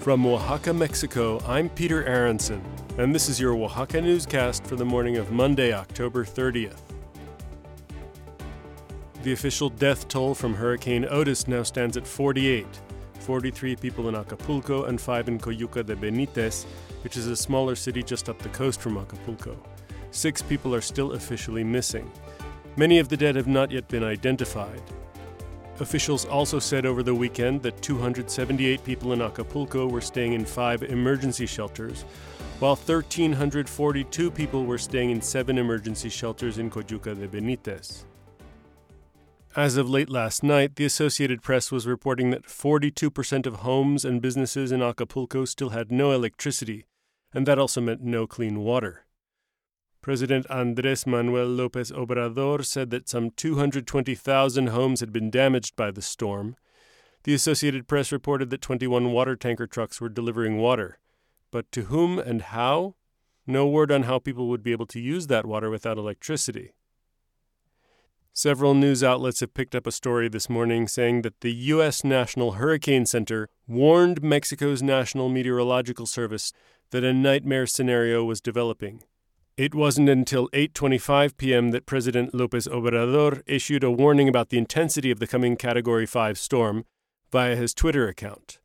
From Oaxaca, Mexico, I'm Peter Aronson, and this is your Oaxaca newscast for the morning of Monday, October 30th. The official death toll from Hurricane Otis now stands at 48 43 people in Acapulco and 5 in Coyuca de Benitez, which is a smaller city just up the coast from Acapulco. Six people are still officially missing. Many of the dead have not yet been identified. Officials also said over the weekend that 278 people in Acapulco were staying in five emergency shelters, while 1,342 people were staying in seven emergency shelters in Coyuca de Benitez. As of late last night, the Associated Press was reporting that 42% of homes and businesses in Acapulco still had no electricity, and that also meant no clean water. President Andres Manuel Lopez Obrador said that some 220,000 homes had been damaged by the storm. The Associated Press reported that 21 water tanker trucks were delivering water. But to whom and how? No word on how people would be able to use that water without electricity. Several news outlets have picked up a story this morning saying that the U.S. National Hurricane Center warned Mexico's National Meteorological Service that a nightmare scenario was developing. It wasn't until 8:25 p.m. that President Lopez Obrador issued a warning about the intensity of the coming category 5 storm via his Twitter account.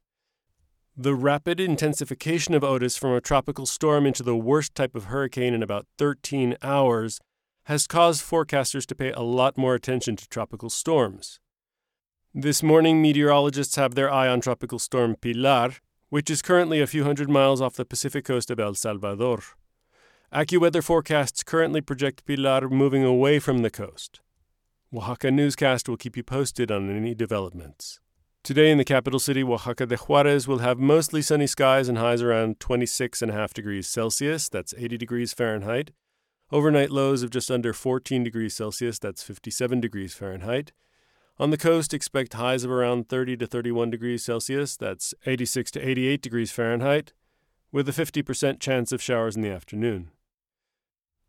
The rapid intensification of Otis from a tropical storm into the worst type of hurricane in about 13 hours has caused forecasters to pay a lot more attention to tropical storms. This morning, meteorologists have their eye on tropical storm Pilar, which is currently a few hundred miles off the Pacific coast of El Salvador. AccuWeather forecasts currently project Pilar moving away from the coast. Oaxaca Newscast will keep you posted on any developments. Today in the capital city, Oaxaca de Juarez will have mostly sunny skies and highs around 26.5 degrees Celsius, that's 80 degrees Fahrenheit. Overnight lows of just under 14 degrees Celsius, that's 57 degrees Fahrenheit. On the coast, expect highs of around 30 to 31 degrees Celsius, that's 86 to 88 degrees Fahrenheit, with a 50% chance of showers in the afternoon.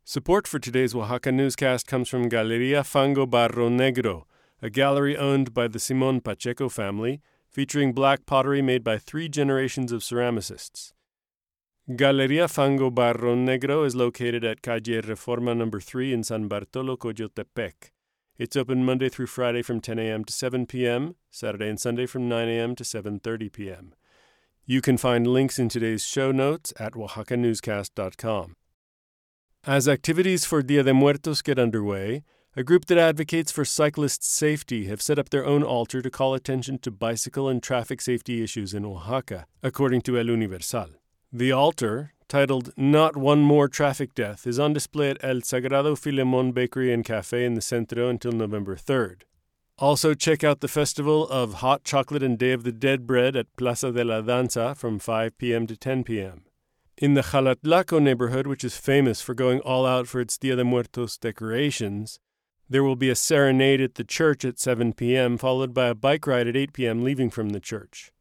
Support for today's Oaxaca newscast comes from Galeria Fango Barro Negro, a gallery owned by the Simon Pacheco family, featuring black pottery made by three generations of ceramicists. Galeria Fango Barro Negro is located at Calle Reforma number 3 in San Bartolo, Coyotepec. It's open Monday through Friday from 10 a.m. to 7 p.m., Saturday and Sunday from 9 a.m. to 7:30 p.m. You can find links in today's show notes at oaxacanewscast.com. As activities for Dia de Muertos get underway, a group that advocates for cyclists' safety have set up their own altar to call attention to bicycle and traffic safety issues in Oaxaca, according to El Universal. The altar, titled Not One More Traffic Death, is on display at El Sagrado Filemon Bakery and Cafe in the Centro until November 3rd. Also, check out the festival of hot chocolate and Day of the Dead bread at Plaza de la Danza from 5 p.m. to 10 p.m. In the Jalatlaco neighborhood, which is famous for going all out for its Dia de Muertos decorations, there will be a serenade at the church at 7 p.m., followed by a bike ride at 8 p.m., leaving from the church.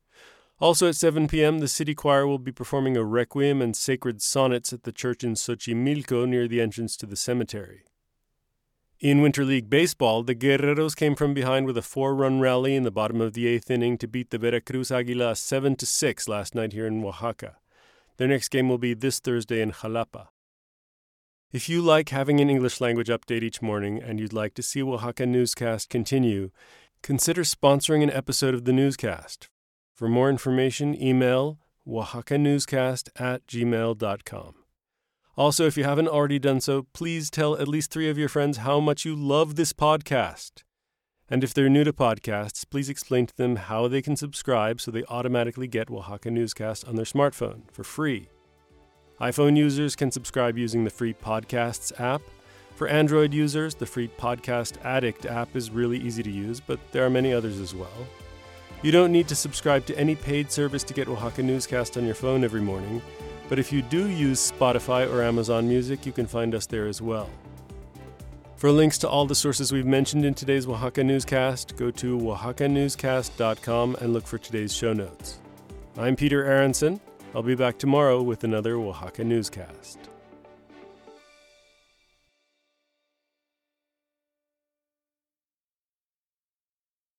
Also at 7 p.m., the city choir will be performing a requiem and sacred sonnets at the church in Xochimilco near the entrance to the cemetery. In Winter League Baseball, the Guerreros came from behind with a four-run rally in the bottom of the eighth inning to beat the Veracruz Aguila 7 to 6 last night here in Oaxaca. Their next game will be this Thursday in Jalapa. If you like having an English language update each morning and you'd like to see Oaxaca Newscast continue, consider sponsoring an episode of the newscast. For more information, email oaxacanewscast at gmail.com. Also, if you haven't already done so, please tell at least three of your friends how much you love this podcast. And if they're new to podcasts, please explain to them how they can subscribe so they automatically get Oaxaca Newscast on their smartphone for free. iPhone users can subscribe using the free Podcasts app. For Android users, the free Podcast Addict app is really easy to use, but there are many others as well. You don't need to subscribe to any paid service to get Oaxaca Newscast on your phone every morning, but if you do use Spotify or Amazon Music, you can find us there as well. For links to all the sources we've mentioned in today's Oaxaca Newscast, go to oaxacanewscast.com and look for today's show notes. I'm Peter Aronson. I'll be back tomorrow with another Oaxaca Newscast.